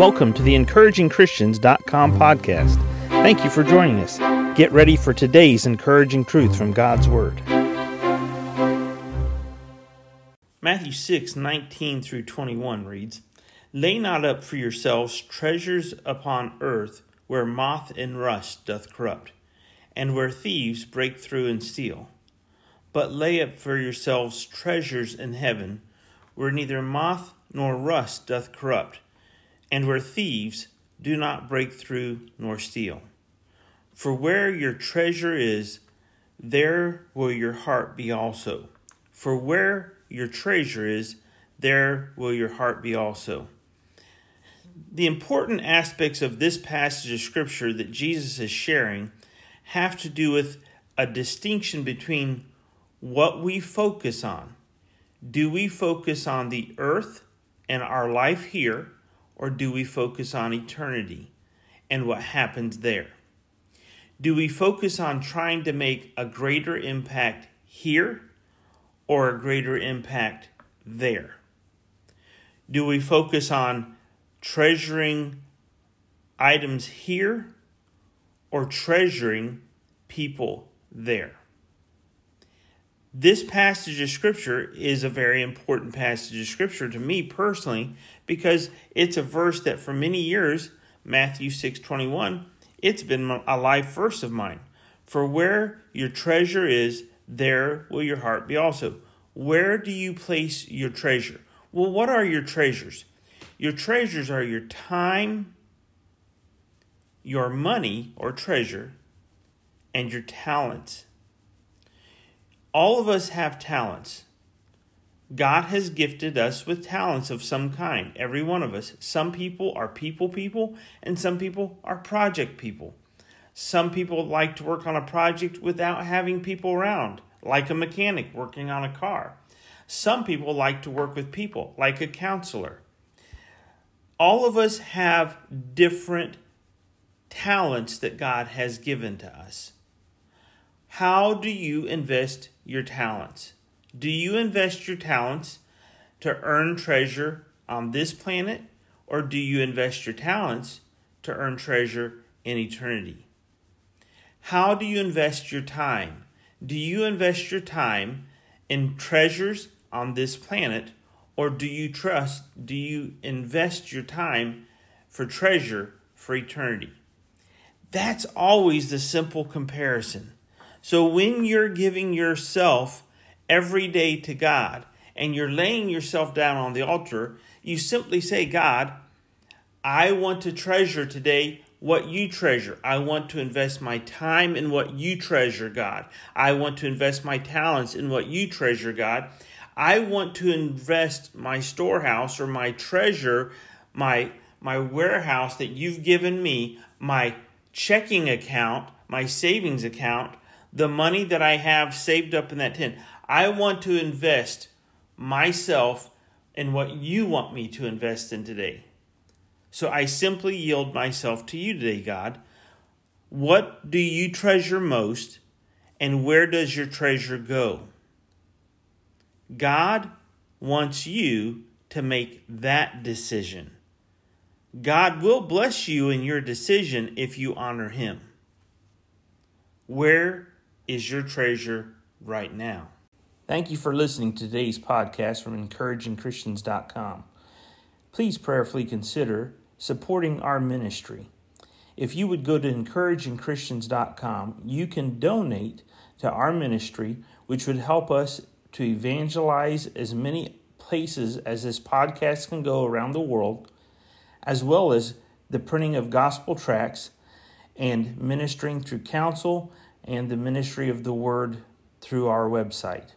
Welcome to the encouragingchristians.com podcast. Thank you for joining us. Get ready for today's encouraging truth from God's Word. Matthew 6 19 through 21 reads, Lay not up for yourselves treasures upon earth where moth and rust doth corrupt, and where thieves break through and steal. But lay up for yourselves treasures in heaven where neither moth nor rust doth corrupt, and where thieves do not break through nor steal. For where your treasure is, there will your heart be also. For where your treasure is, there will your heart be also. The important aspects of this passage of Scripture that Jesus is sharing have to do with a distinction between what we focus on. Do we focus on the earth and our life here, or do we focus on eternity and what happens there? Do we focus on trying to make a greater impact here or a greater impact there? Do we focus on treasuring items here or treasuring people there? This passage of scripture is a very important passage of scripture to me personally because it's a verse that for many years, Matthew 6:21, it's been a life verse of mine. For where your treasure is, there will your heart be also. Where do you place your treasure? Well, what are your treasures? Your treasures are your time, your money or treasure, and your talents all of us have talents. God has gifted us with talents of some kind, every one of us. Some people are people people, and some people are project people. Some people like to work on a project without having people around, like a mechanic working on a car. Some people like to work with people, like a counselor. All of us have different talents that God has given to us. How do you invest your talents? Do you invest your talents to earn treasure on this planet, or do you invest your talents to earn treasure in eternity? How do you invest your time? Do you invest your time in treasures on this planet, or do you trust, do you invest your time for treasure for eternity? That's always the simple comparison. So when you're giving yourself every day to God and you're laying yourself down on the altar, you simply say, God, I want to treasure today what you treasure. I want to invest my time in what you treasure, God. I want to invest my talents in what you treasure, God. I want to invest my storehouse or my treasure, my my warehouse that you've given me, my checking account, my savings account the money that I have saved up in that tin. I want to invest myself in what you want me to invest in today. So I simply yield myself to you today, God. What do you treasure most, and where does your treasure go? God wants you to make that decision. God will bless you in your decision if you honor Him. Where is your treasure right now. Thank you for listening to today's podcast from encouragingchristians.com. Please prayerfully consider supporting our ministry. If you would go to encouragingchristians.com, you can donate to our ministry, which would help us to evangelize as many places as this podcast can go around the world, as well as the printing of gospel tracts and ministering through counsel and the ministry of the word through our website.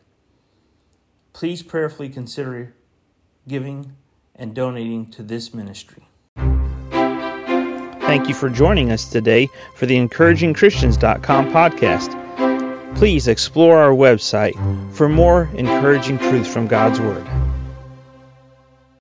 Please prayerfully consider giving and donating to this ministry. Thank you for joining us today for the encouragingchristians.com podcast. Please explore our website for more encouraging truths from God's Word.